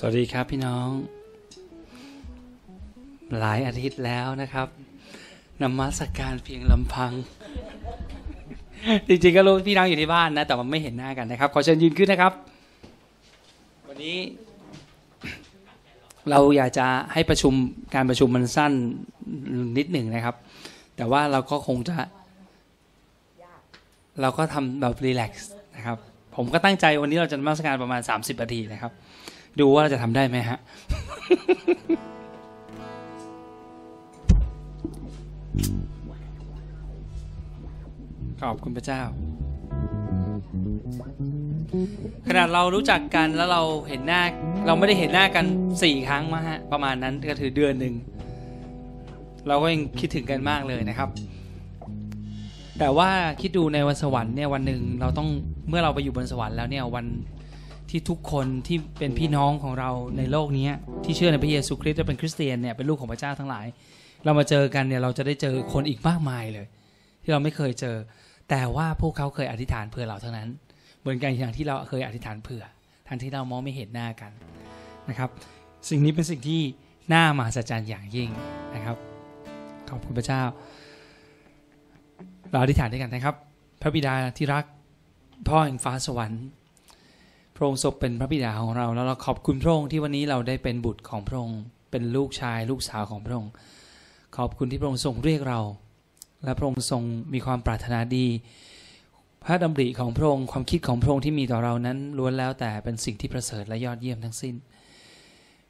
สวัสดีครับพี่น้อง หลายอาทิตย์แล้วนะครับนมัสการเพียงลำพัง จริงๆก็รู้พี่น้องอยู่ที่บ้านนะ แต่มันไม่เห็นหน้ากันนะครับ ขอเชิญยืนขึ้นนะครับ วันนี้ เราอยากจะให้ประชุมการประชุมมันสั้นนิดหนึ่งนะครับ แต่ว่าเราก็คงจะ เราก็ทำแบบรีแลกซ์นะครับ ผมก็ตั้งใจวันนี้เราจะนมัสการประมาณ 30นาทีนะครับ ดูว่าเราจะทำได้ไหมฮะขอบคุณพระเจ้า ขนาดเรารู้จักกันแล้วเราเห็นหน้า เราไม่ได้เห็นหน้ากันสี่ครั้งมาฮะ ประมาณนั้นก็ถือเดือนหนึ่ง เราก็ยังคิดถึงกันมากเลยนะครับ แต่ว่าคิดดูในวันสวรรค์เนี่ยวันหนึ่งเราต้องเมื่อเราไปอยู่บนสวรรค์แล้วเนี่ยวัน ที่ทุกคนที่เป็นพี่น้องของเราในโลกนี้ที่เชื่อในพระเยซูคริสต์และเป็นคริสเตียนเนี่ยเป็นลูกของพระเจ้าทั้งหลาย เรามาเจอกันเนี่ยเราจะได้เจอคนอีกมากมายเลย ที่เราไม่เคยเจอ แต่ว่าพวกเขาเคยอธิษฐานเผื่อเราเท่านั้น เหมือนกันอย่างที่เราเคยอธิษฐานเผื่อทั้งที่เรามองไม่เห็นหน้ากันนะครับ สิ่งนี้เป็นสิ่งที่น่ามหัศจรรย์อย่างยิ่งนะครับขอบคุณพระเจ้า เราอธิษฐานด้วยกันนะครับ พระบิดาที่รักพ่อแห่งฟ้าสวรรค์ พระองค์ทรงเป็นพระบิดาของเรา แล้วเราขอบคุณพระองค์ที่วันนี้เราได้เป็นบุตรของพระองค์ เป็นลูกชายลูกสาวของพระองค์ ขอบคุณที่พระองค์ทรงเรียกเรา และพระองค์ทรงมีความปรารถนาดี พระดำริของพระองค์ความคิดของพระองค์ที่มีต่อเรานั้นล้วนแล้วแต่เป็นสิ่งที่ประเสริฐและยอดเยี่ยมทั้งสิ้น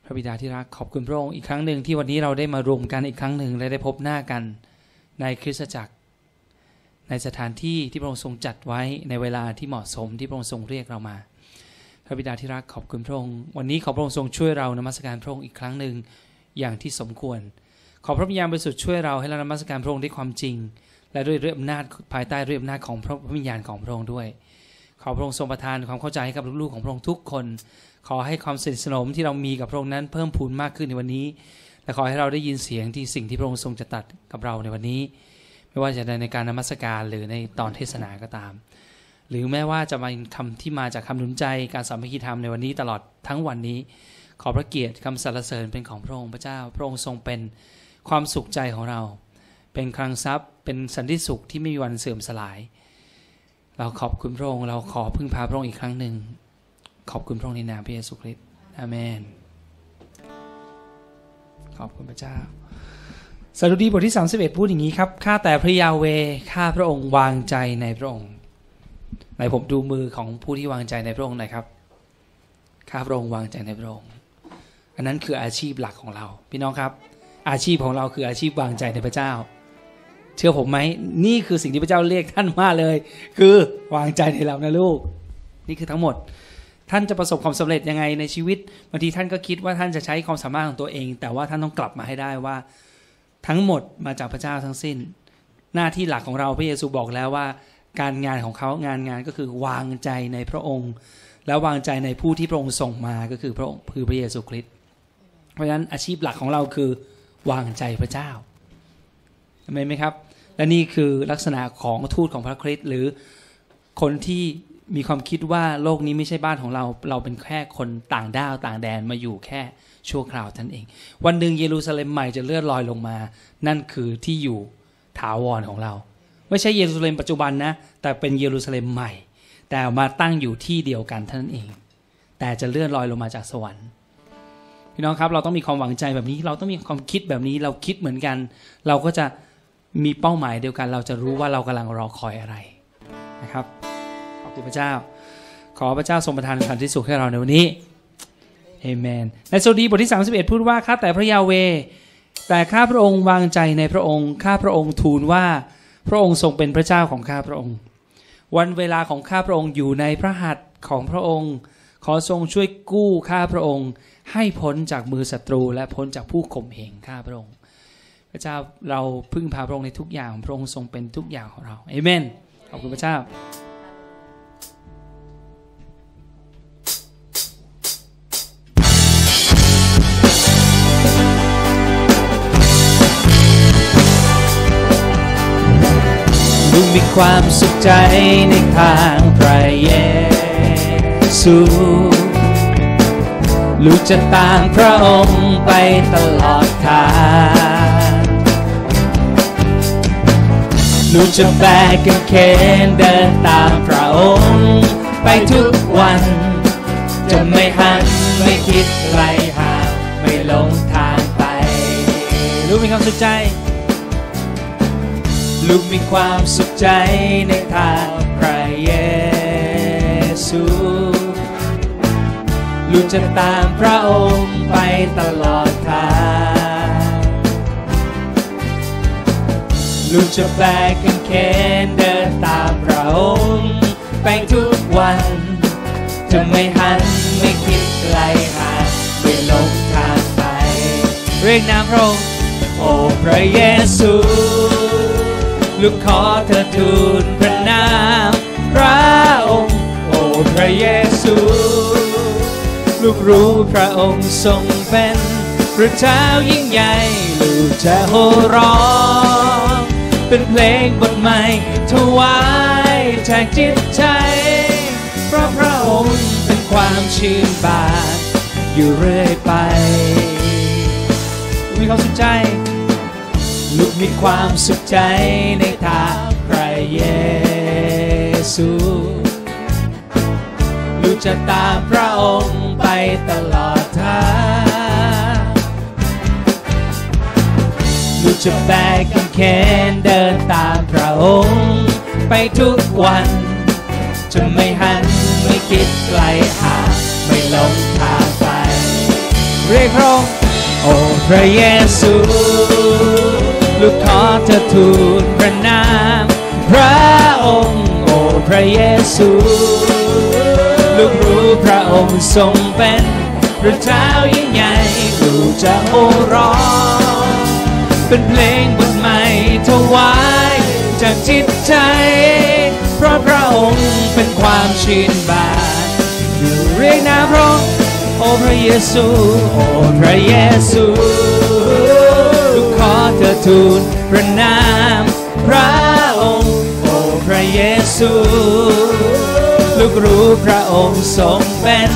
พระบิดาที่รักขอบคุณพระองค์อีกครั้งหนึ่งที่วันนี้เราได้มารวมกันอีกครั้งหนึ่งและได้พบหน้ากันในคริสตจักร ในสถานที่ที่พระองค์ทรงจัดไว้ในเวลาที่เหมาะสมที่พระองค์ทรงเรียกเรามา พระบิดาที่รักขอบคุณพระองค์ วันนี้ขอพระองค์ทรงช่วยเรานมัสการพระองค์อีกครั้งหนึ่งอย่างที่สมควร ขอพระวิญญาณบริสุทธิ์ช่วยเราให้เรานมัสการพระองค์ด้วยความจริง และด้วยเรื่องอำนาจภายใต้เรื่องอำนาจของพระวิญญาณของพระองค์ด้วย ขอพระองค์ทรงประทานความเข้าใจให้กับลูกๆของพระองค์ทุกคน ขอให้ความสนิทสนมที่เรามีกับพระองค์นั้นเพิ่มพูนมากขึ้นในวันนี้ และขอให้เราได้ยินเสียงที่สิ่งที่พระองค์ทรงจะตัดกับเราในวันนี้ ไม่ว่าจะในการนมัสการหรือในตอนเทศนาก็ตาม หรือแม้ว่าจะมาคำที่มาจากคำหนุนใจการสามัคคีธรรมในวันนี้ตลอดทั้งวันนี้ ขอพระเกียรติคำสรรเสริญเป็นของพระองค์พระเจ้า พระองค์ทรงเป็นความสุขใจของเรา เป็นคลังทรัพย์เป็นสันติสุขที่ไม่มีวันเสื่อมสลาย เราขอบคุณพระองค์เราขอพึ่งพาพระองค์อีกครั้งหนึ่ง ขอบคุณพระองค์ในนามพระเยซูคริสต์อาเมน ขอบคุณพระเจ้าสดุดีบทที่ 31 พูดอย่างนี้ครับ ข้าแต่พระยาเว ข้าพระองค์วางใจในพระองค์ ไหนผมดูมือของผู้ที่วางใจในพระองค์หน่อยครับ ข้าพระองค์วางใจในพระองค์ อันนั้นคืออาชีพหลักของเรา พี่น้องครับ อาชีพของเราคืออาชีพวางใจในพระเจ้า เชื่อผมไหม นี่คือสิ่งที่พระเจ้าเรียกท่านมาเลย คือวางใจในเรานะลูก นี่คือทั้งหมด ท่านจะประสบความสำเร็จยังไงในชีวิต บางทีท่านก็คิดว่าท่านจะใช้ความสามารถของตัวเอง แต่ว่าท่านต้องกลับมาให้ได้ว่า ทั้งหมดมาจากพระเจ้าทั้งสิ้น หน้าที่หลักของเราพระเยซูบอกแล้วว่า การงานของเขางานงานก็คือวางใจในพระองค์ แล้ววางใจในผู้ที่พระองค์ส่งมาก็คือพระองค์คือพระเยซูคริสต์เพราะฉะนั้นอาชีพหลักของเราคือวางใจพระเจ้าเห็นไหมครับ และนี่คือลักษณะของทูตของพระคริสต์หรือคนที่มีความคิดว่าโลกนี้ไม่ใช่บ้านของเรา เราเป็นแค่คนต่างด้าวต่างแดนมาอยู่แค่ชั่วคราวท่านเอง วันหนึ่งเยรูซาเล็มใหม่จะเลื่อนลอยลงมา นั่นคือที่อยู่ถาวรของเรา ไม่ใช่เยรูซาเล็มปัจจุบันนะแต่เป็นเยรูซาเล็มใหม่ แต่มาตั้งอยู่ที่เดียวกันเท่านั้นเอง แต่จะเลื่อนลอยลงมาจากสวรรค์พี่น้องครับเราต้องมีความหวังใจแบบนี้ เราต้องมีความคิดแบบนี้เราคิดเหมือนกัน เราก็จะมีเป้าหมายเดียวกัน เราจะรู้ว่าเรากำลังรอคอยอะไรนะครับขอบคุณพระเจ้า ขอพระเจ้าทรงประทานสันติสุขให้เราในวันนี้เอเมนในโซดีบทที่ 31 พูดว่าข้าแต่พระยาเว แต่ข้าพระองค์วางใจในพระองค์ข้าพระองค์ทูลว่า พระองค์ทรงเป็นพระเจ้าของข้าพระองค์ วันเวลาของข้าพระองค์อยู่ในพระหัตถ์ของพระองค์ ขอทรงช่วยกู้ข้าพระองค์ ให้พ้นจากมือศัตรู และพ้นจากผู้ข่มเหงข้าพระองค์ พระเจ้าเราพึ่งพาพระองค์ในทุกอย่างพระองค์ทรงเป็นทุกอย่างของเราเอเมนขอบคุณพระเจ้า ลูกมีความสุขใจในทางพระเยซูลูกจะตามพระองค์ไปตลอดทางลูกจะแบกกางเขนเดินตามพระองค์ ไปทุกวัน จะไม่หันไม่คิดไกลห่างไม่หลงทางไปลูกมีความสุขใจ ลูกมีความสุขใจในทางพระเยซูลูกจะตามพระองค์ไปตลอดทางลูกจะแบกกางเขนเดินตามพระองค์ไปทุกวัน จะไม่หันไม่คิดไกลห่างไม่หลงทางไป เรียกนามพระองค์โอ้พระเยซู ลูกขอเธอทูลพระนามพระองค์ โอ้พระเยซู ลูกรู้พระองค์ทรงเป็นพระเจ้ายิ่งใหญ่ลูกจะโห่ร้อง เป็นเพลงบทใหม่ถวายแจกจิตใจ เพราะพระองค์เป็นความชื่นบานอยู่เรื่อยไปมีความสุขใจ ลูกมีความสุขใจในทางพระเยซูลูกจะตามพระองค์ไปตลอดทางลูกจะแบกกางเขนเดินตามพระองค์ ไปทุกวัน จะไม่หันไม่คิดไกลห่างไม่หลงทางไป เรียกพระองค์โอ้พระเยซู ลูกขอเธอทูลพระนาม พระองค์โอ้พระเยซู ลูกรู้พระองค์ทรงเป็นพระเจ้ายิ่งใหญ่ลูกจะโห่ร้องเป็นเพลงบทใหม่ถวายจากจิตใจ เพราะพระองค์เป็นความชื่นบานอยู่เรียกนามพระองค์โอ้พระเยซู โอ้พระเยซู ทูลพระนามพระองค์โอ้พระเยซูลูกรู้พระองค์ทรงเป็น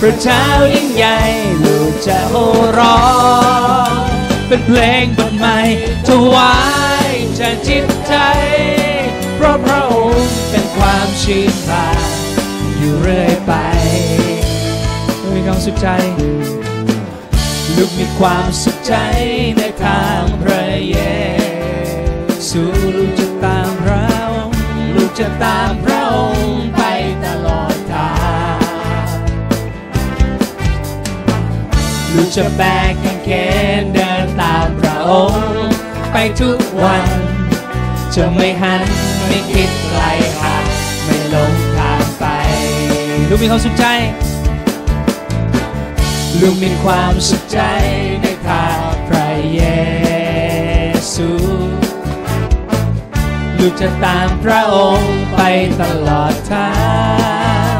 พระเจ้ายิ่งใหญ่ลูกจะโห่ร้องเป็นเพลงบทใหม่ถวายจากจิตใจ เพราะพระองค์เป็นความชื่นบานอยู่เรื่อยไปมีความสุขใจ ลูกมีความสุขใจในทางพระเยซูลูกจะตามพระองค์ลูกจะตามพระองค์ไปตลอดทางลูกจะแบกกางเขนเดินตามพระองค์ ไปทุกวัน จะไม่หันไม่คิดไกลห่างไม่หลงทางไป ลูกมีความสุขใจ ลูกมีความสุขใจในทางพระเยซู ลูกจะตามพระองค์ไปตลอดทาง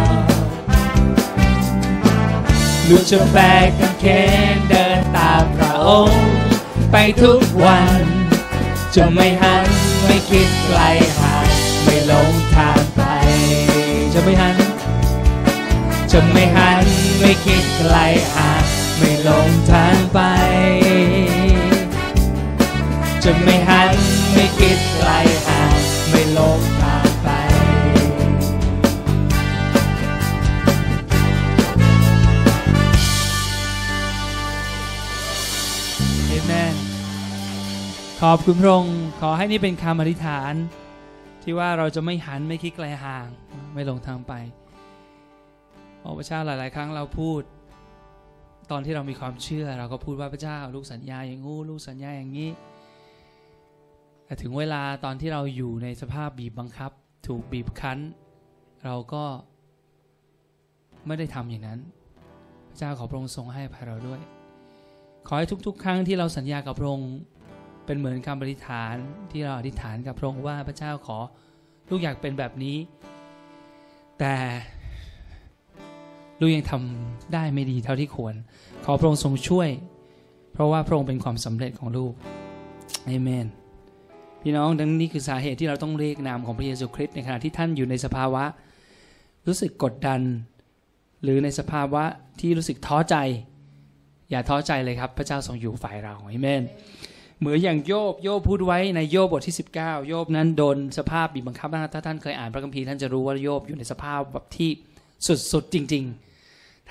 ลูกจะแบกกางเขนเดินตามพระองค์ ไปทุกวัน จะไม่หันไม่คิดไกลห่างไม่หลงทางไป จะไม่หัน จะไม่หันไม่คิดไกลห่างไม่หลงทางไป จะไม่หันไม่คิดไกลห่างไม่หลงทางไป เอเมน ขอบคุณพระองค์ขอให้นี่เป็นคำอธิษฐาน ที่ว่าเราจะไม่หันไม่คิดไกลห่าง ไม่หลงทางไป โอ้พระเจ้าหลาย ๆ ครั้งเราพูด ตอนที่เรามีความเชื่อ เราก็พูดว่าพระเจ้า ลูกสัญญาอย่างงู้ลูกสัญญาอย่างนี้ แต่ถึงเวลาตอนที่เราอยู่ในสภาพบีบบังคับ ถูกบีบคั้น เราก็ไม่ได้ทำอย่างนั้น พระเจ้าขอพระองค์ทรงให้อภัยเราด้วย ขอให้ทุก ๆ ครั้งที่เราสัญญากับพระองค์เป็นเหมือนคำอธิษฐานที่เราอธิษฐานกับพระองค์ว่าพระเจ้าขอลูกอยากเป็นแบบนี้ แต่ ลูกยังทำได้ไม่ดีเท่าที่ควร ขอพระองค์ทรงช่วย เพราะว่าพระองค์เป็นความสำเร็จของลูกเอเมน พี่น้องดังนี้คือสาเหตุที่เราต้องเรียกนามของพระเยซูคริสต์ในขณะที่ท่านอยู่ในสภาวะ รู้สึกกดดัน หรือในสภาวะที่รู้สึกท้อใจ อย่าท้อใจเลยครับ พระเจ้าทรงอยู่ฝ่ายเราเอเมนเหมือนอย่างโยบโยบพูดไว้ในโยบบทที่ 19 โยบนั้นโดนสภาพบีบบังคับมากถ้าท่านเคยอ่านพระคัมภีร์ท่านจะรู้ว่าโยบอยู่ในสภาพแบบที่สุดๆจริง ๆ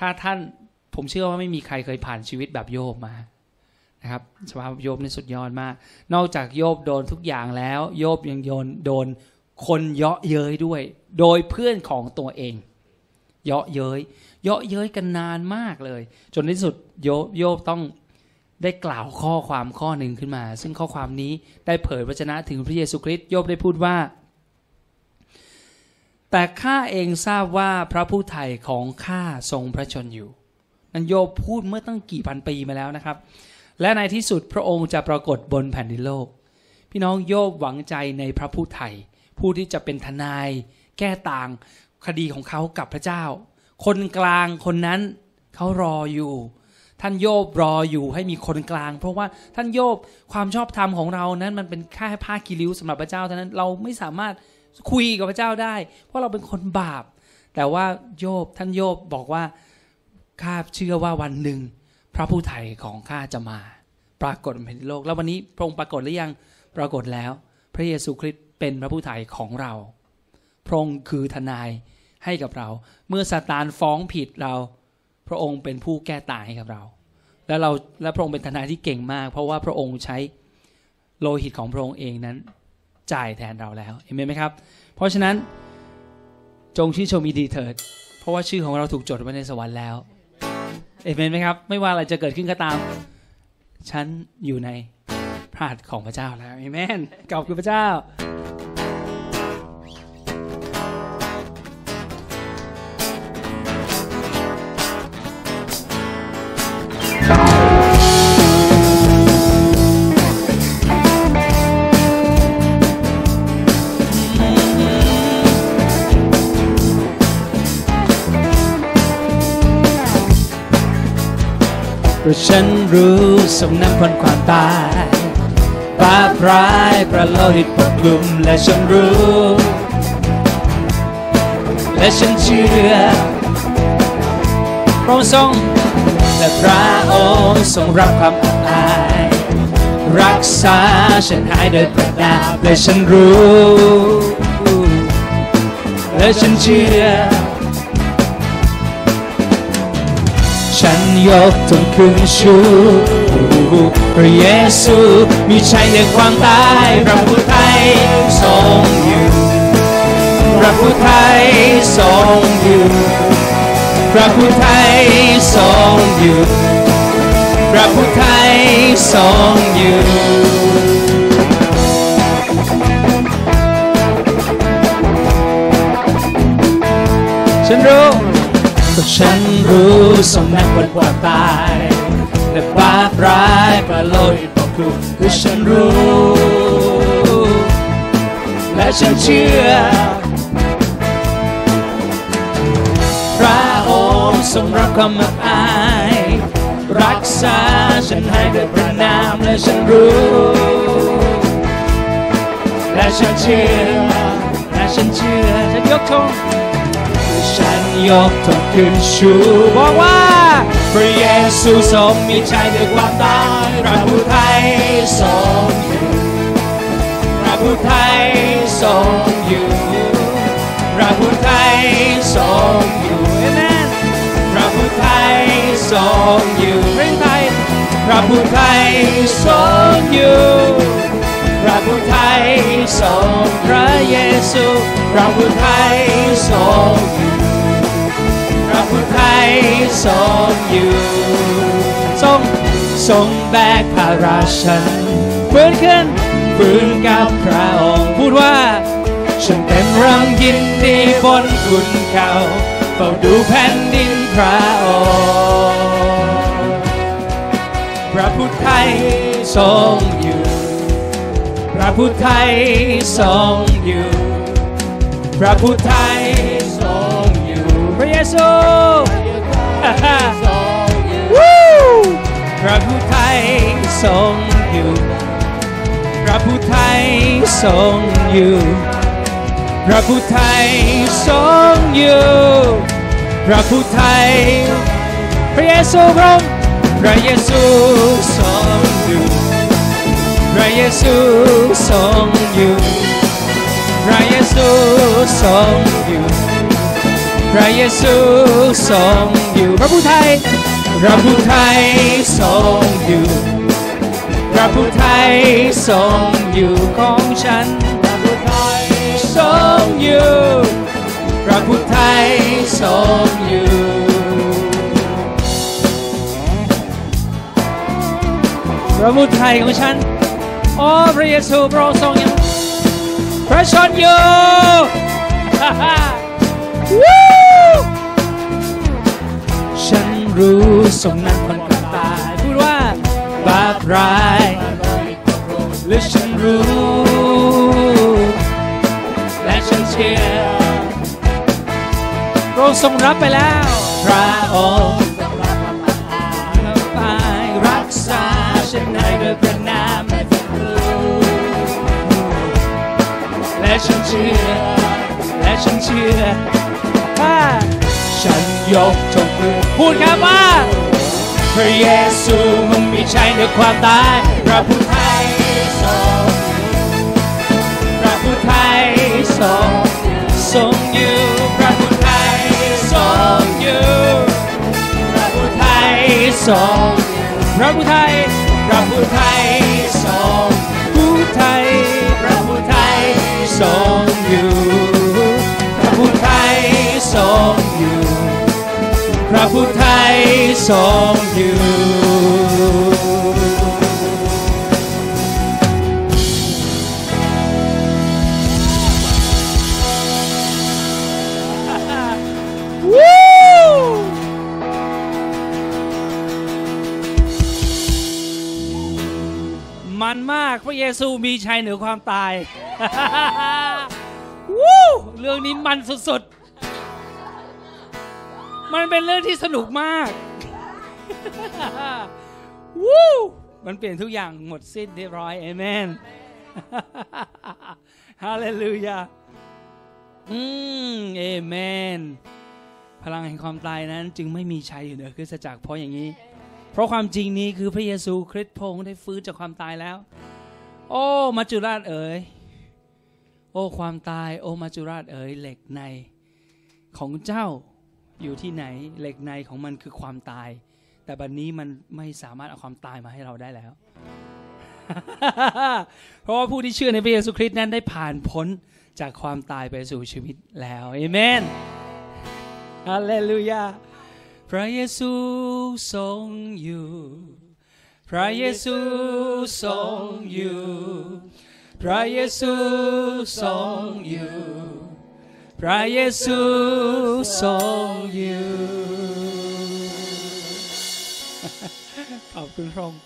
ถ้าท่านผมเชื่อว่าไม่มีใครเคยผ่านชีวิตแบบโยบมานะครับสภาพโยบนี่สุดยอดมาก นอกจากโยบโดนทุกอย่างแล้ว โยบยังโยนโดนคนเยาะเย้ยด้วย โดยเพื่อนของตัวเอง เยาะเย้ยเยาะเย้ยกันนานมากเลย จนในที่สุดโยบโยบต้องได้กล่าวข้อความข้อหนึ่งขึ้นมา ซึ่งข้อความนี้ได้เผยพระชนะถึงพระเยซูคริสต์โยบได้พูดว่า แต่ข้าเองทราบว่าพระผู้ไถ่ของข้าทรงพระชนอยู่นั่นโยบพูดเมื่อตั้งกี่พันปีมาแล้วนะครับ และในที่สุดพระองค์จะปรากฏบนแผ่นดินโลก พี่น้องโยบหวังใจในพระผู้ไถ่ผู้ที่จะเป็นทนาย แก้ต่างคดีของเขากับพระเจ้า คนกลางคนนั้นเขารออยู่ ท่านโยบรออยู่ให้มีคนกลาง เพราะว่าท่านโยบความชอบธรรมของเรานั้นมันเป็นแค่ผ้ากิริ้วสำหรับพระเจ้าเท่านั้นเราไม่สามารถ คุยกับพระเจ้าได้ เพราะเราเป็นคนบาป แต่ว่าโยบท่านโยบบอกว่าข้าเชื่อว่าวันหนึ่ง พระผู้ไถ่ของข้าจะมา ปรากฏในโลก แล้ววันนี้พระองค์ปรากฏหรือยังปรากฏแล้ว พระเยซูคริสต์เป็นพระผู้ไถ่ของเรา พระองค์คือทนายให้กับเรา เมื่อซาตานฟ้องผิดเรา พระองค์เป็นผู้แก้ต่างให้กับเรา แล้วเราและพระองค์เป็นทนายที่เก่งมาก เพราะว่าพระองค์ใช้โลหิตของพระองค์เองนั้น จ่ายแทนเราแล้วเห็นไหมครับ เพราะฉะนั้นจงชื่นชมดีเถิด เพราะว่าชื่อของเราถูกจดไว้ในสวรรค์แล้วเอเมนไหมครับ ไม่ว่าอะไรจะเกิดขึ้นก็ตาม ฉันอยู่ในพระหัตถ์ของพระเจ้าแล้วเอเมนขอบคุณพระเจ้า ราะฉันรู้สมน้ำพ้นความตายบาปร้ายประโลหิตปกคลุมและฉันรู้ และฉันเชื่อพระองค์ทรงและพระองค์ทรงรับความอับอาย รักษาฉันหายโดยประดาบและฉันรู้ และฉันเชื่อ ฉันยกทนขึ้นชูพระเยซูมีชัยในความตายพระผู้ไทยทรงอยู่พระผู้ไทยทรงอยู่พระผู้ไทยทรงอยู่พระผู้ไทยทรงอยู่ฉันรู้ ฉันรู้สมนักบนความตายและบาปร้ายประโลหิตปกคุคือฉันรู้ และฉันเชื่อ พระองค์ทรงรับความอับอาย รักษาฉันให้ด้วยพระนามและฉันรู้ และฉันเชื่อและฉันเชื่อฉันยกธง ฉันยกธงขึ้นชูบอกว่า พระเยซูทรงมีชัยด้วยความตายพระผู้ไทยทรงอยู่พระผู้ไทยทรงอยู่พระผู้ไทยทรงอยู่เอเมนพระผู้ไทยทรงอยู่พระไทยพระผู้ไทยทรงอยู่ ผู้ไทยทรงพระเยซูพระผู้ไทยทรงอยู่พระผู้ไทยทรงอยู่ทรงทรงแบกภาราฉันฟื้นขึ้นฟื้นกับพระองค์พูดว่าฉันเต็มรังยินดีบนคุณเขาเฝ้าดูแผ่นดินพระองค์พระผู้ไทยทรงอยู่ ระผู้ไทยทรงอยู่ พระผู้ไทยทรงอยู่ พระเยซูวู้พระผู้ไทยทรงอยู่ พระผู้ไทยทรงอยู่ พระผู้ไทยทรงอยู่พพระผู้ไทยพระเยซูพระองค์พระเยซูทรงอยู่พ ระเยซูทรงอยู่ พระเยซูทรงอยู่ พระเยซูทรงอยู่ พระผู้ไทยพระผู้ไทยทรงอยู่ พระผู้ไทยทรงอยู่ของฉัน พระผู้ไทยทรงอยู่ พระผู้ไทยทรงอยู่พระผู้ไทยของฉัน โอ้พระเยซูพระองค์ทรงยู่พระชนอยู่ฮ่าฮ่าวู้ฉันรู้สมนั้นคนกตายพูดว่าบาปร้ายและฉันรู้ และฉันเชื่อพระองค์ทรงรับไปแล้วพระองค์ และฉันเชื่อ และฉันเชื่อว่าฉันยกจงมือพูดครับว่า พระเยซูมึงมีชัยในความตาย พระผู้ไทยทรงพระผู้ไทยทรงทรงอยู่ พระผู้ไทยทรงอยู่ พระผู้ไทยทรงพระผู้ไทยพระผู้ไทยทรงผู้ไทย ทรงอยู่พระผู้ไทยทรงอยู่พระผู้ไทยทรงอยู่ ซูมีชัยเหนือความตายวู้เรื่องนี้มันสุดๆ มันเป็นเรื่องที่สนุกมากวู้มันเปลี่ยนทุกอย่างหมดสิ้นเรียบร้อยเอเมนฮาเลลูยาอืมเอเมน พลังแห่งความตายนั้น จึงไม่มีชัยอยู่เหนือคริสตจักรเพราะอย่างนี้ เพราะความจริงนี้คือพระเยซูคริสต์พงค์ได้ฟื้นจากความตายแล้ว โอ้มัจจุราชเอ๋ยโอ้ความตายโอ้มัจจุราชเอ๋ยเหล็กในของเจ้าอยู่ที่ไหนเหล็กในของมันคือความตาย แต่บัดนนี้มันไม่สามารถเอาความตายมาให้เราได้แล้ว เพราะว่าผู้ที่เชื่อในพระเยซูคริสต์นั้นได้ผ่านพ้นจากความตายไปสู่ชีวิตแล้วเอเมนฮาเลลูยาพระเยซูทรงอยู่ พระเยซูทรงอยู่ พระเยซูทรงอยู่ พระเยซูทรงอยู่ ขอบคุณพระองค์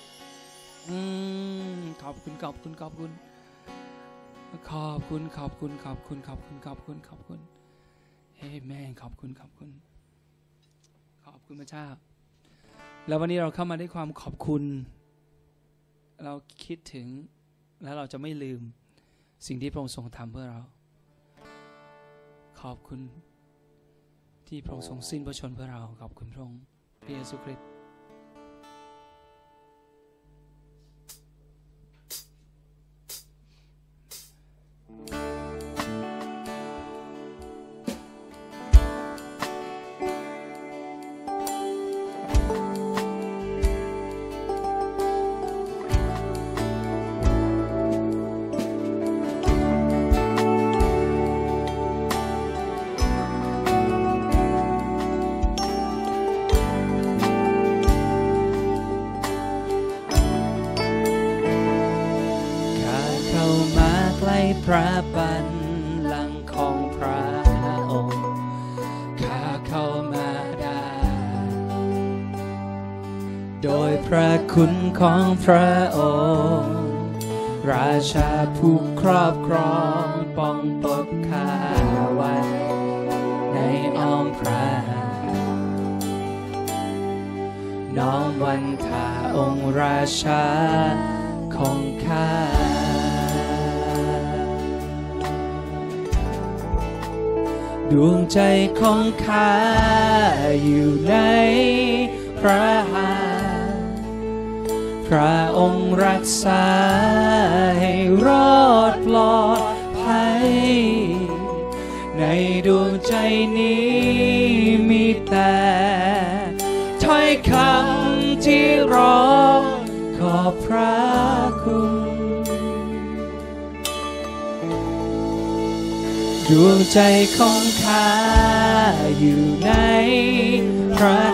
อืมขอบคุณขอบคุณขอบคุณ ขอบคุณขอบคุณขอบคุณขอบคุณขอบคุณขอบคุณเฮ้แม่ขอบคุณขอบคุณ ขอบคุณพระเจ้า แล้ววันนี้เราเข้ามาด้วยความขอบคุณ เราคิดถึงแล้วเราจะไม่ลืมสิ่งที่พระองค์ทรงทำเพื่อเรา ขอบคุณที่พระองค์ทรงสิ้นพระชนเพื่อเรา ขอบคุณพระองค์พระเยซูคริสต์ ของพระองค์ ราชาผู้ครอบครองป้องปกข้าไว้ ในอ้อมพระน้อมวันทาองค์ราชาของข้าดวงใจของข้าอยู่ในพระหัตถ์ พระองค์รักษาให้รอดปลอดภัย ในดวงใจนี้มีแต่ถ้อยคำที่ร้องขอบพระคุณดวงใจของข้าอยู่ในพระหัตถ์พระ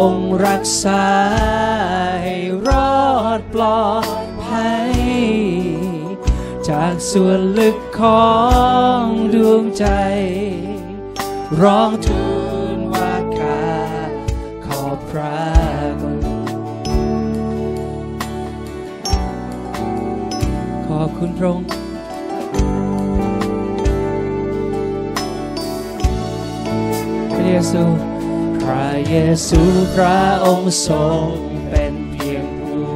องค์รักษาให้รอดปลอดภัย จากส่วนลึกของดวงใจ ร้องทูลว่าข้าขอพระคุณขอบคุณพระองค์พระเยซู พระเยซูพระองค์ทรงเป็นเพียงผู้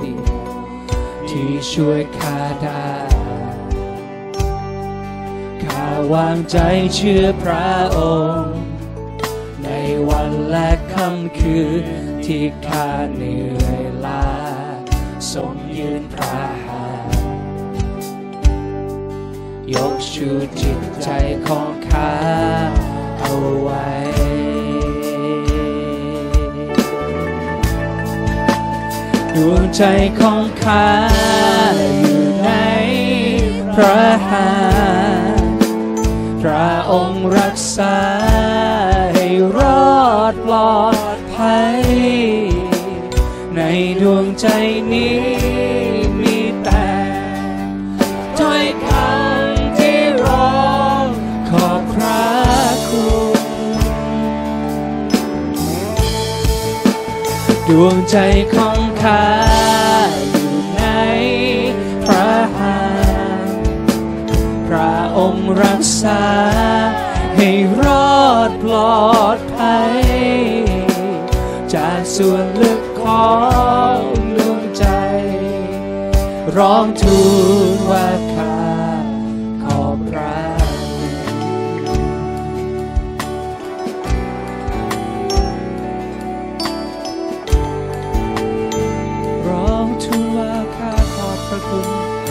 เดียวที่ช่วยข้าได้ข้าวางใจเชื่อพระองค์ ในวันและค่ำคืนที่ข้าเหนื่อยล้าทรงยืนพระหัตถ์ยกชูจิตใจของข้าเอาไว้ ดวงใจของข้าอยู่ในพระหัตถ์พระองค์รักษาให้รอดปลอดภัย ในดวงใจนี้มีแต่ถ้อยคำที่ร้องขอบพระคุณดวงใจของ ข้าอยู่ในพระหัตถ์พระองค์รักษา ให้รอดปลอดภัย จากส่วนลึกของดวงใจ ร้องทูลว่า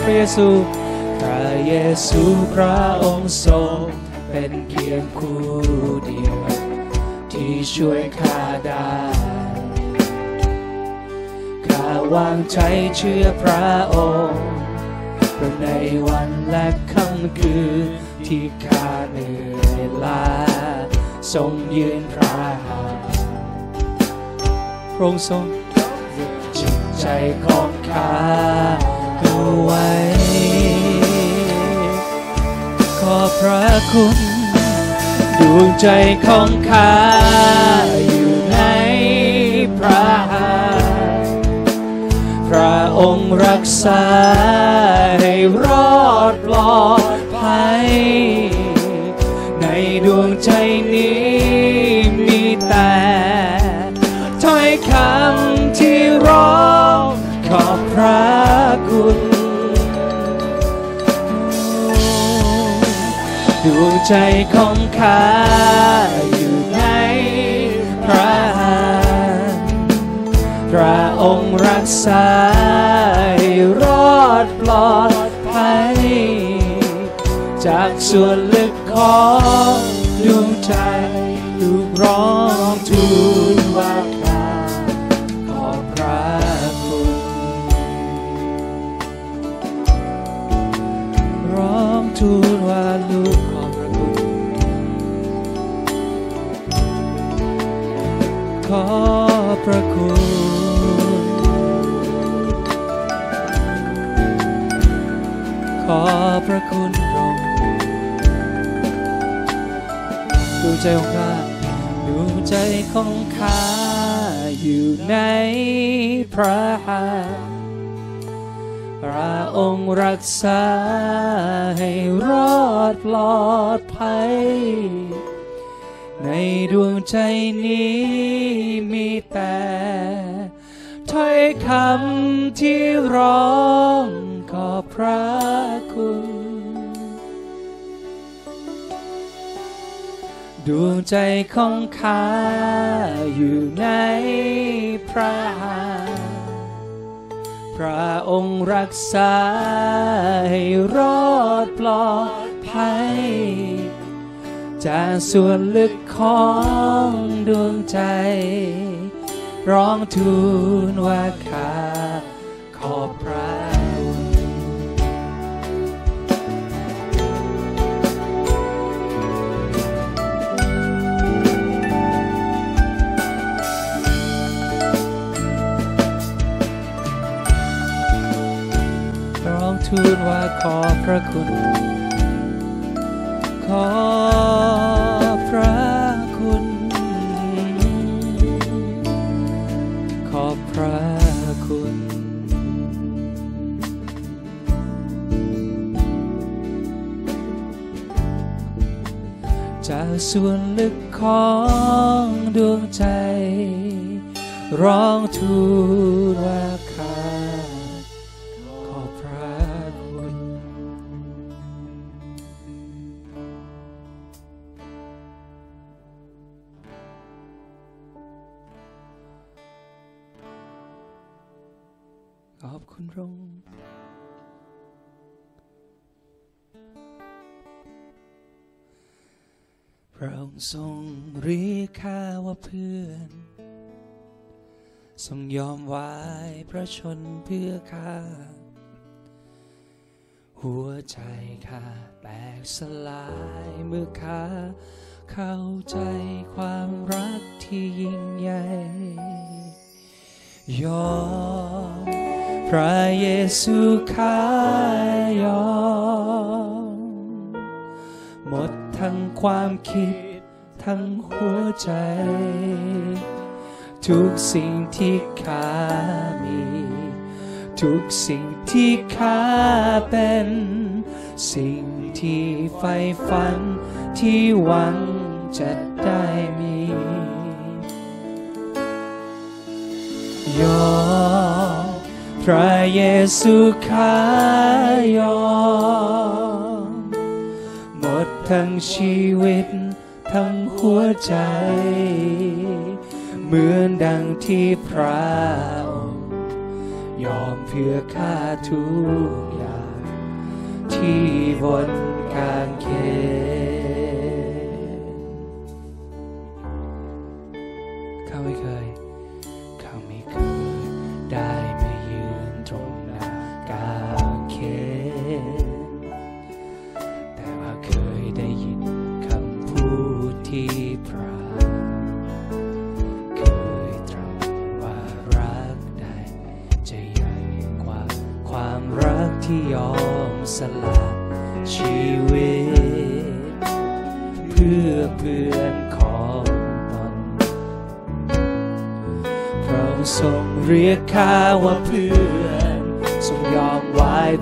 ระเยซู พระเยซูพระองค์ทรงเป็นเพียงผู้เดียว ที่ช่วยข้าได้ข้าวางใจเชื่อพระองค์เพราะในวันและค่ำคืนที่ข้าเหนื่อยล้าทรงยืนพระหัตถ์พระองค์ทรงจิตใจของข้า เอาไว้ ขอพระคุณ ดวงใจของข้าอยู่ในพระหัตพระองค์รักษาให้รอดปลอดภัย ในดวงใจนี้มีแต่ถ้อยคำที่ร้องขอบพระ ดวงใจของข้าอยู่ในพระหัตถ์พระองค์รักษาให้รอดปลอดภัย จากส่วนลึกของดวงใจลูกร้องทูลว่าข้าขอบพระคุณร้องทูลว่า ขอพระคุณขอพระคุณพระองค์ดวงใจของข้าดวงใจของข้าอยู่ในพระหัตถ์พระองค์รักษาให้รอดปลอดภัย ในดวงใจนี้มีแต่ถ้อยคำที่ร้องขอบพระคุณ ดวงใจของข้าอยู่ในพระหัตถ์พระองค์รักษาให้รอดปลอดภัย จากส่วนลึกของดวงใจ ร้องทูลว่าข้าขอบพระคุณร้องทูลว่าขอพระคุณ ขอพระคุณ ขอบพระคุณ จากส่วนลึกของดวงใจ ร้องทูลว่า พระองค์ทรงเรียกข้าว่าเพื่อนทรงยอมไว้พระชนเพื่อข้า หัวใจข้าแตกสลายเมื่อข้าเข้าใจความรักที่ยิ่งใหญ่ ยอมพระเยซูข้ายอมหมดทั้งความคิด ทั้งหัวใจ ทุกสิ่งที่ข้ามี ทุกสิ่งที่ข้าเป็น สิ่งที่ใฝ่ฝันที่หวังจะได้มี ยอมพระเยซูข้ายอมหมดทั้งชีวิต ทั้ง หัวใจ เหมือนดังที่พระองค์ยอมเพื่อข้าทุกอย่างที่บนกาง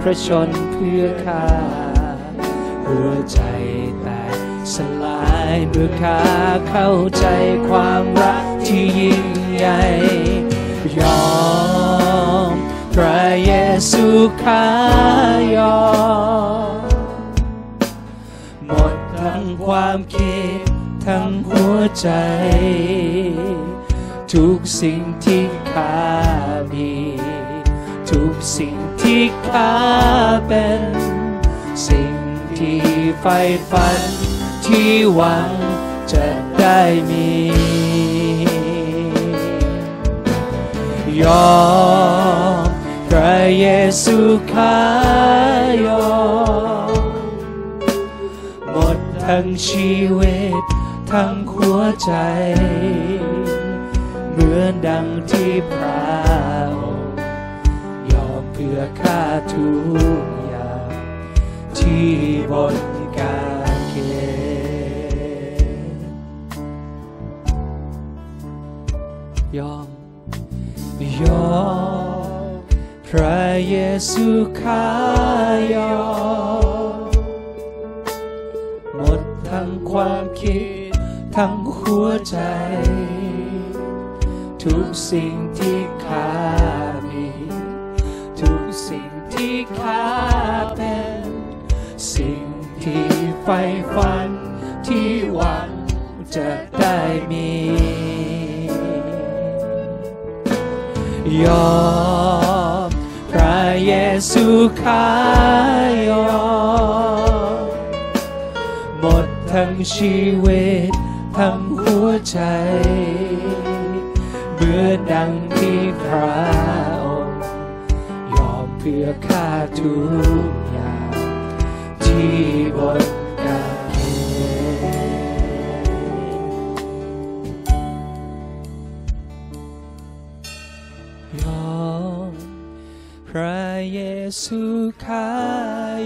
ระชนเพื่อข้าหัวใจแตกสลายเมื่อข้าเข้าใจความรักที่ยิ่งใหญ่ ยอมพระเยซูข้ายอมหมดทั้งความคิดทั้งหัวใจ ทุกสิ่งที่ข้ามี ที่ข้าเป็น สิ่งที่ใฝ่ฝันที่หวังจะได้มี ยอมพระเยซูข้ายอมหมดทั้งชีวิตทั้งหัวใจ เหมือนดังที่พระ เรื่อข้าทุกอย่างที่บนกางเขนยอมยอมพระเยซูข้ายอมหมดทั้งความคิดทั้งหัวใจ ทุกสิ่งที่ขามีทุกสิ่งที่ ข้าเป็น สิ่งที่ใฝ่ฝันที่หวังจะได้มี ยอมพระเยซูข้ายอมหมดทั้งชีวิตทั้งหัวใจเหมือดังที่พระ พื่อข้าทุกอย่างที่บนกางเยอมพระเยซูข้า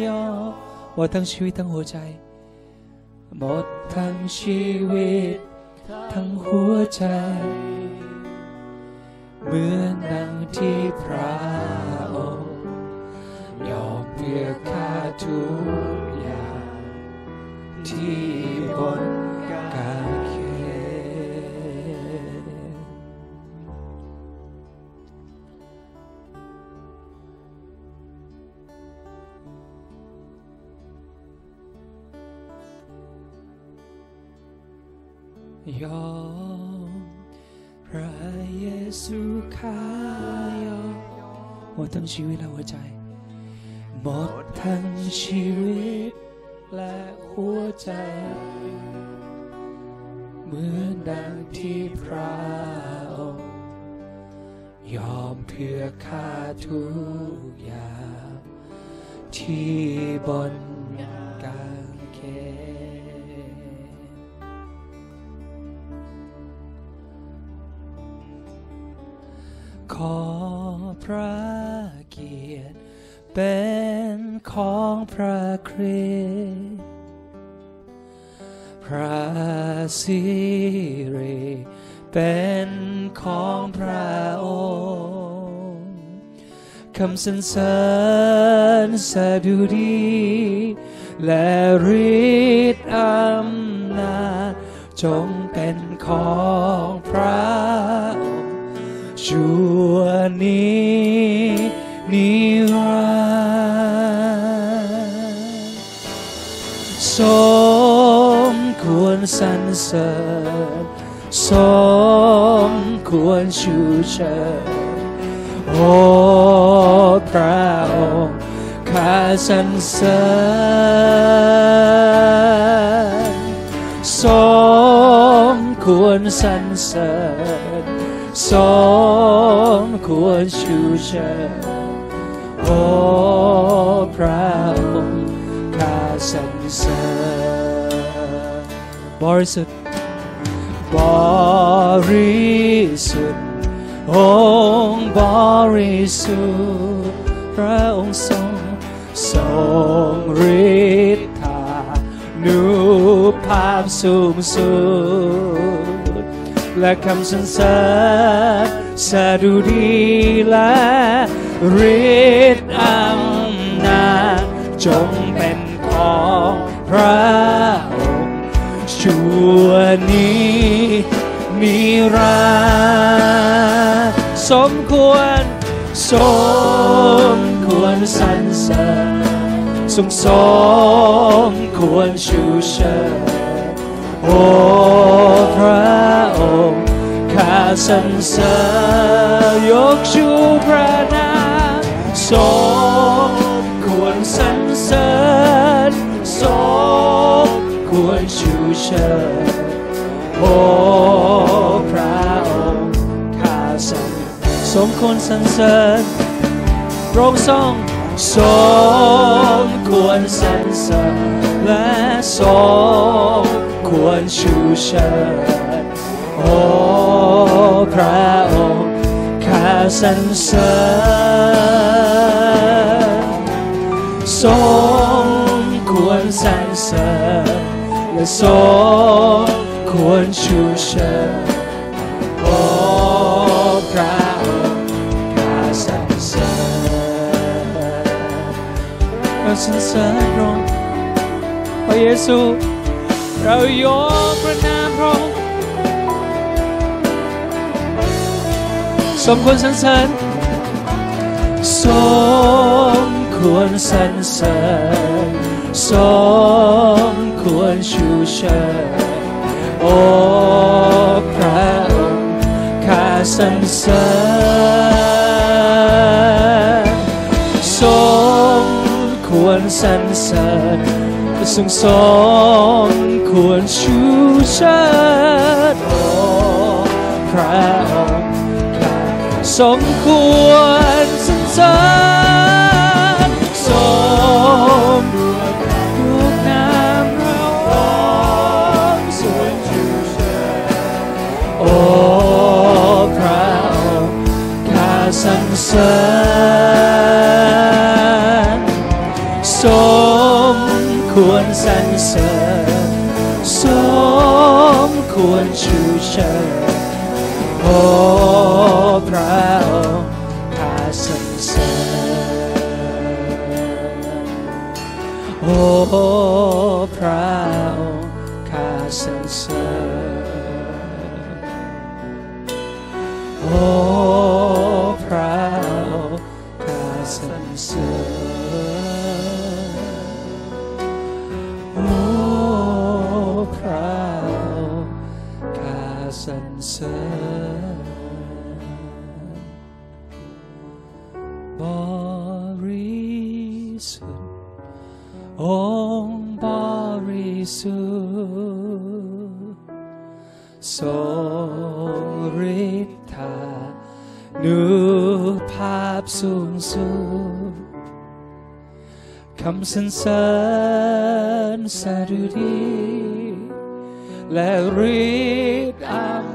ยอมหมดทั้งชีวิตทั้งหัวใจ หมดทั้งชีวิต ทั้งหัวใจ เหมือนดังที่พระ อมเพื่าทุกอย่าง ที่บนกางเขนยอมพระเยซูข้ายอมหมดทั้งชีวิตและหัวใจ หมดทั้งชีวิต และหัวใจ เหมือนดังที่พระองค์ยอมเพื่อข้าทุกอย่างที่บนกางเขนขอพระเกียรติเป็น ของพระคริสต์พระสิริเป็นของพระองค์คำสรรเสริญสดุดี และฤทธิ์อำนาจจงเป็นของพระองค์ สรรเสริญสมควรชูเชิญโอ้พระองค์ข้าสรรเสริญสมควรสรรเสริญสมควรชูเชิญโอ้ บริสุทธิ์บริสุทธิ์องค์บริสุทธิ์พระองค์ทรงทรงฤทธานุภาพสูงสุดและคำสรรเสริญสดุดีและฤทธิ์อำนาจจงเป็นของพระ วนี้มีราสมควร สมควรสรรเสริญทรงสมควรชูเชิญโอ้พระองค์ข้าสรรเสริญยกชูพระนามสมควรสรรเสริญสมควรช ชิญโอ้พระองค์ข้าสรรสมควรสรรเสริญพระองค์ทรงสมควรสรรเสริญและสมควรชูเชิญโอ้พระองค์ข้าสรรเสริญสมควรสรรเสริญ และสมควรชูเชิญโอ้พระองค์ข้าสรรเสริญข้าสรรเสริญพระองค์พระเยซูเรายกพระนามพระองค์สมควรสรรเสริญสมควรสรรเสริญสม ควรชูเชิดโอ้พระองค์ข้าสรรเสริญทรงควรสรรเสริญทรงสรงควรชูเชิดโอ้พระองค์ข้าสมควรสรรเสริญ sun Om Barisu 소리타 누팝숭수 감선산 사르리 레리 암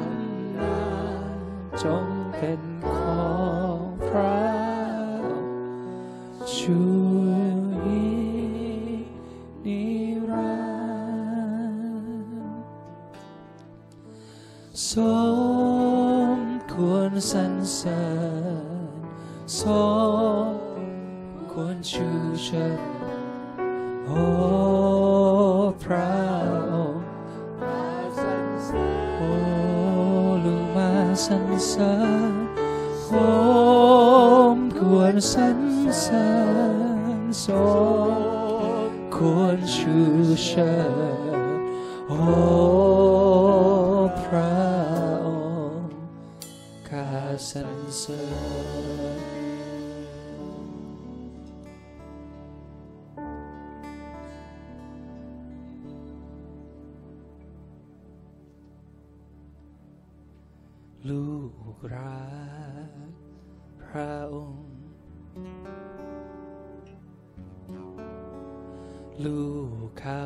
ลูกเข้า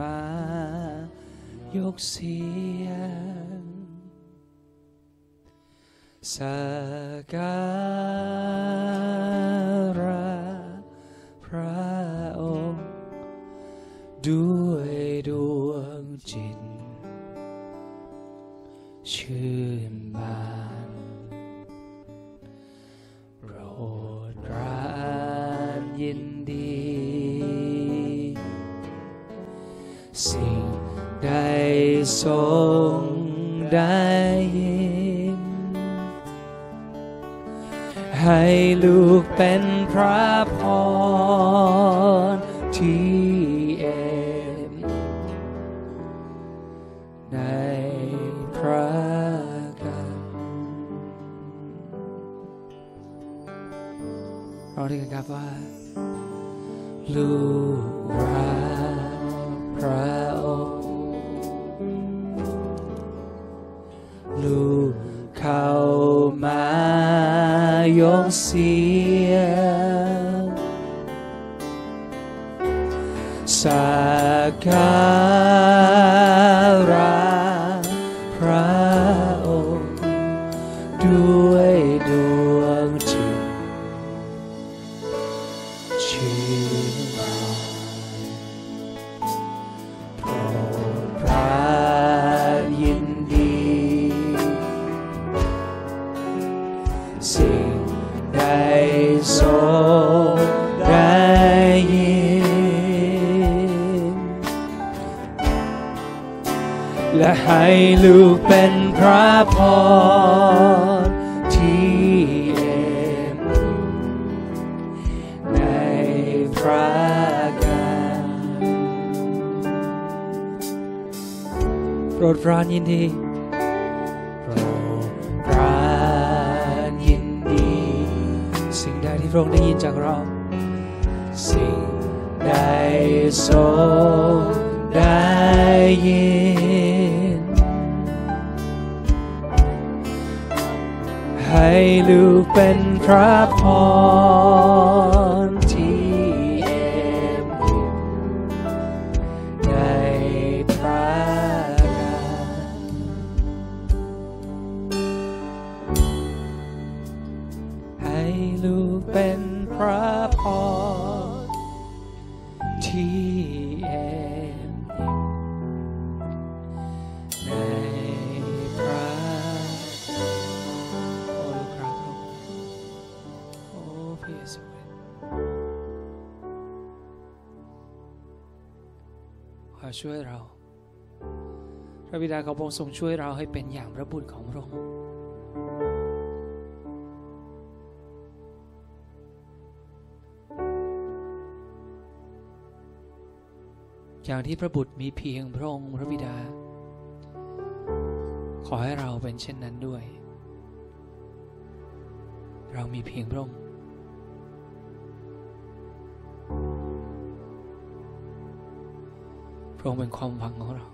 มา ยกเสียงสักกา ทรงได้ยิน ให้ลูกเป็นพระพร ลูกเป็นพระพรที่เอ็มในพระกายโปรดปรายินดี เของพระองค์ทรงช่วยเราให้เป็นอย่างพระบุตรของพระองค์อย่างที่พระบุตรมีเพียงพระองค์พระบิดา ขอให้เราเป็นเช่นนั้นด้วย เรามีเพียงพระองค์พระองค์เป็นความหวังของเรา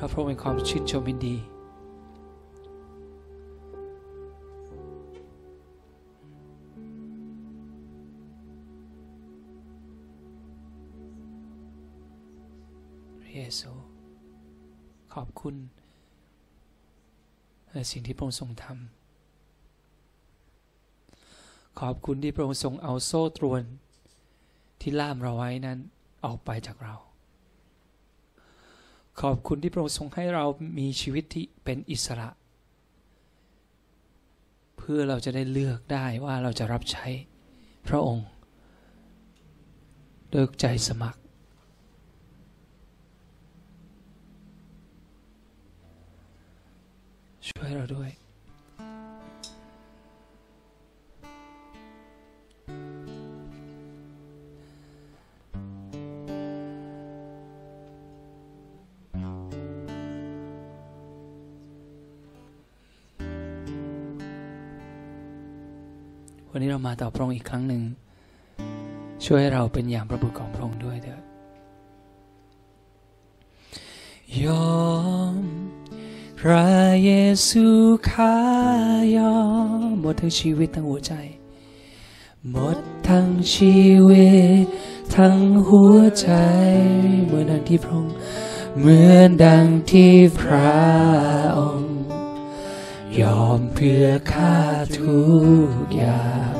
และพระองค์เป็นความชื่นชมยินดีพระเยซูขอบคุณในสิ่งที่พระองค์ทรงทำขอบคุณที่พระองค์ทรงเอาโซ่ตรวนที่ล่ามเราไว้นั้นออกไปจากเรา ขอบคุณที่พระองค์ทรงให้เรามีชีวิตที่เป็นอิสระ เพื่อเราจะได้เลือกได้ว่าเราจะรับใช้พระองค์ด้วยใจสมัคร ช่วยเราด้วย วันนี้เรามาต่อพระองค์อีกครั้งหนึ่ง ช่วยให้เราเป็นอย่างพระบุตรของพระองค์ด้วยเถิดยอม พระเยซูข้ายอม หมดทั้งชีวิตทั้งหัวใจ หมดทั้งชีวิต ทั้งหัวใจ เหมือนดังที่พระองค์เหมือนดังที่พระองค์ ยอมเพื่อข้าทุกอย่าง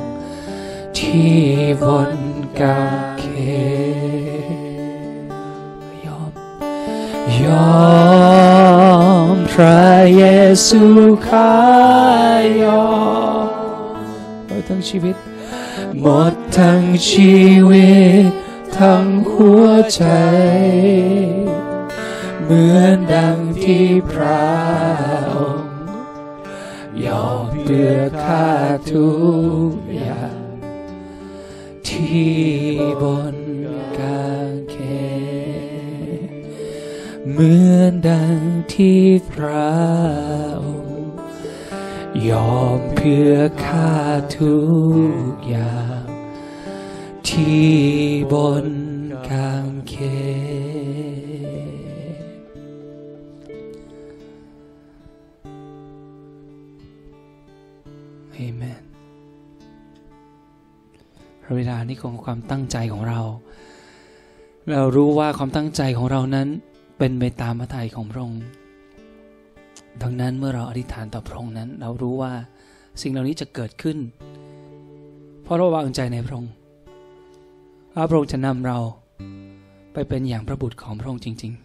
ที่บนกาเขยอมยอมพระเยซูข้ายอมหมดทั้งชีวิต หมดทั้งชีวิต ทั้งหัวใจเหมือนดังที่พระองค์ ยอมเพื่อข้าทุกอย่างที่บนกางเขนเหมือนดังที่พระองค์ยอมเพื่อข้าทุกอย่างที่บนกางเขน ระบิดานี่ของความตั้งใจของเรา เรารู้ว่าความตั้งใจของเรานั้นเป็นไปตามพระทัยของพระองค์ดังนั้นเมื่อเราอธิษฐานต่อพระองค์นั้น เรารู้ว่าสิ่งเหล่านี้จะเกิดขึ้น เพราะเราวางใจในพระองค์ว่าพระองค์จะนำเราไปเป็นอย่างพระบุตรของพระองค์จริงๆ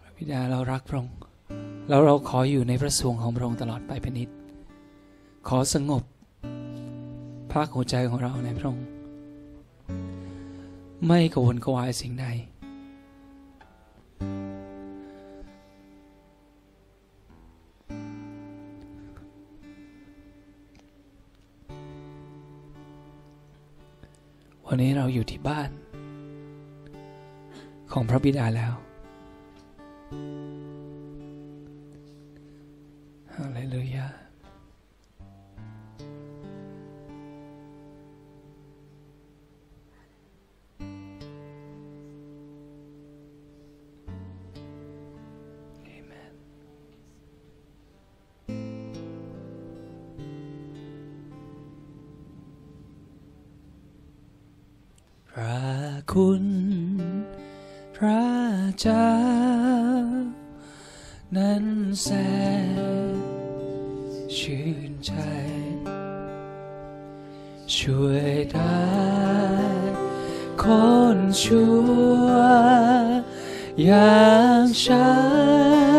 พระบิดาเรารักพระองค์ แล้วเราขออยู่ในพระสวงของพระองค์ตลอดไปเป็นนิด ขอสงบภาคหัวใจของเราในพระองค์ ไม่กระวนกวายสิ่งใดพอยู่ที่บ้าน ของพระบิดาแล้ว ฮาเลลูยาพระคุณ พระเจ้า นั้นแสน ชื่นใจ ช่วยได้คนชั่วอย่างฉัน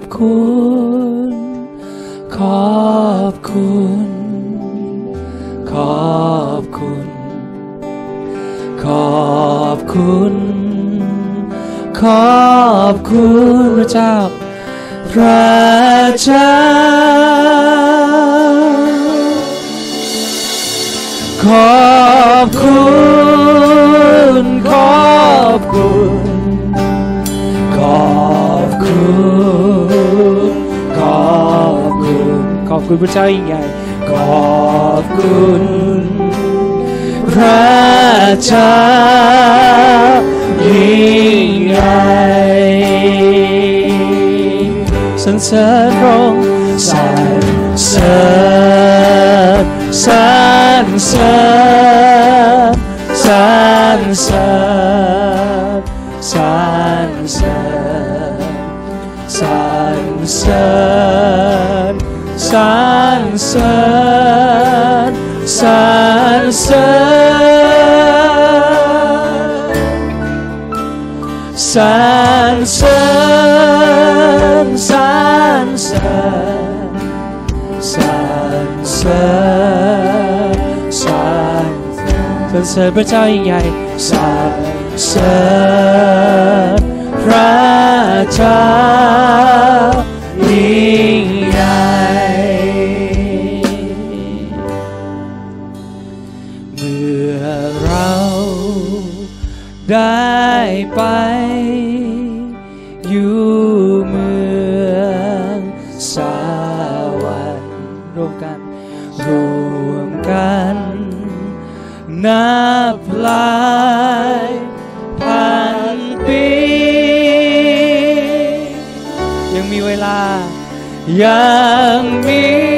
อบคุณ ขอบคุณ ขอบคุณ ขอบคุณ ขอบคุณพระเจ้า พระเจ้า ขอบคุณ ขอบคุณ คุณพระเจ้ายิ่งใหญ่ ขอบคุณพระเจ้ายิ่งใหญ่สรรเสริญพระองค์สรรเสริญสรรเสริญสรรเสริญ สรสรรเสริญสรรเสริญสรรเสริญสรรเสริญสรรสรรเสริญพระเจ้ายิ่งใหญ่สรรเสริญพระเจ้า ได้ไป อยู่เมืองสวรรค์รวมกันรวมกันนับลายพันปี ยังมีเวลา ยังมี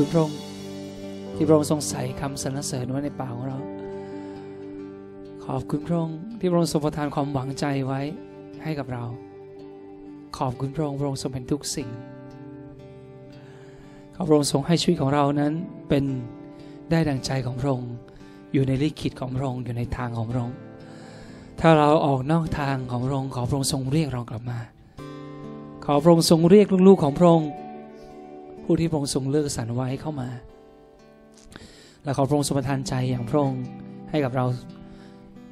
คุณพระองค์ที่พระองค์ทรงใส่คำสรรเสริญไว้ในปากของเรา ขอบคุณพระองค์ที่พระองค์ทรงประทานความหวังใจไว้ให้กับเรา ขอบคุณพระองค์พระองค์ทรงเป็นทุกสิ่ง ขอพระองค์ทรงให้ชีวิตของเรานั้นเป็นได้ดังใจของพระองค์อยู่ในลิขิตของพระองค์อยู่ในทางของพระองค์ถ้าเราออกนอกทางของพระองค์ขอพระองค์ทรงเรียกเรากลับมา ขอพระองค์ทรงเรียกลูกๆของพระองค์ ผู้ที่พระองค์ทรงเลือกสรรไว้เข้ามา และขอพระองค์ทรงประทานใจอย่างพระองค์ให้กับเรา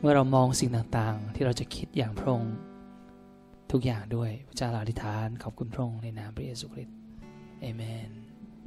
เมื่อเรามองสิ่งต่างๆ ที่เราจะคิดอย่างพระองค์ทุกอย่างด้วยพระเจ้าอธิษฐานขอบคุณพระองค์ในนามพระเยซูคริสต์เอเมน